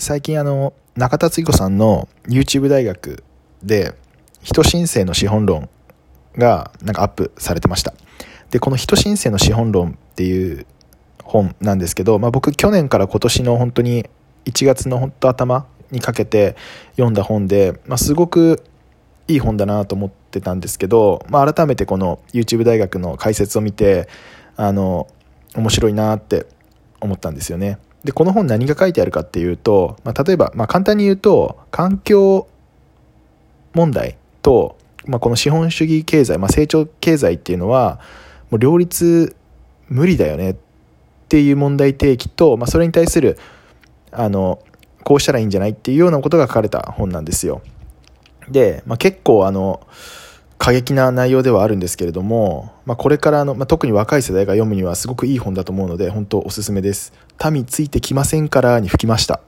最近あの、中田敦彦さんの YouTube 大学で、人申請の資本論がなんかアップされてました。で、この人申請の資本論っていう本なんですけど、まあ、僕去年から今年の本当に1月の本当頭にかけて読んだ本で、まあ、すごくいい本だなと思ってたんですけど、まあ、改めてこの YouTube 大学の解説を見てあの面白いなって思ったんですよね。でこの本何が書いてあるかっていうと、まあ、例えば、まあ、簡単に言うと環境問題と、まあ、この資本主義経済、まあ、成長経済っていうのはもう両立無理だよねっていう問題提起と、まあ、それに対するあのこうしたらいいんじゃないっていうようなことが書かれた本なんですよ。で、まあ、結構あの過激な内容ではあるんですけれども、まあ、これからの、まあ、特に若い世代が読むにはすごくいい本だと思うので本当おすすめです。民ついてきませんからに吹きました。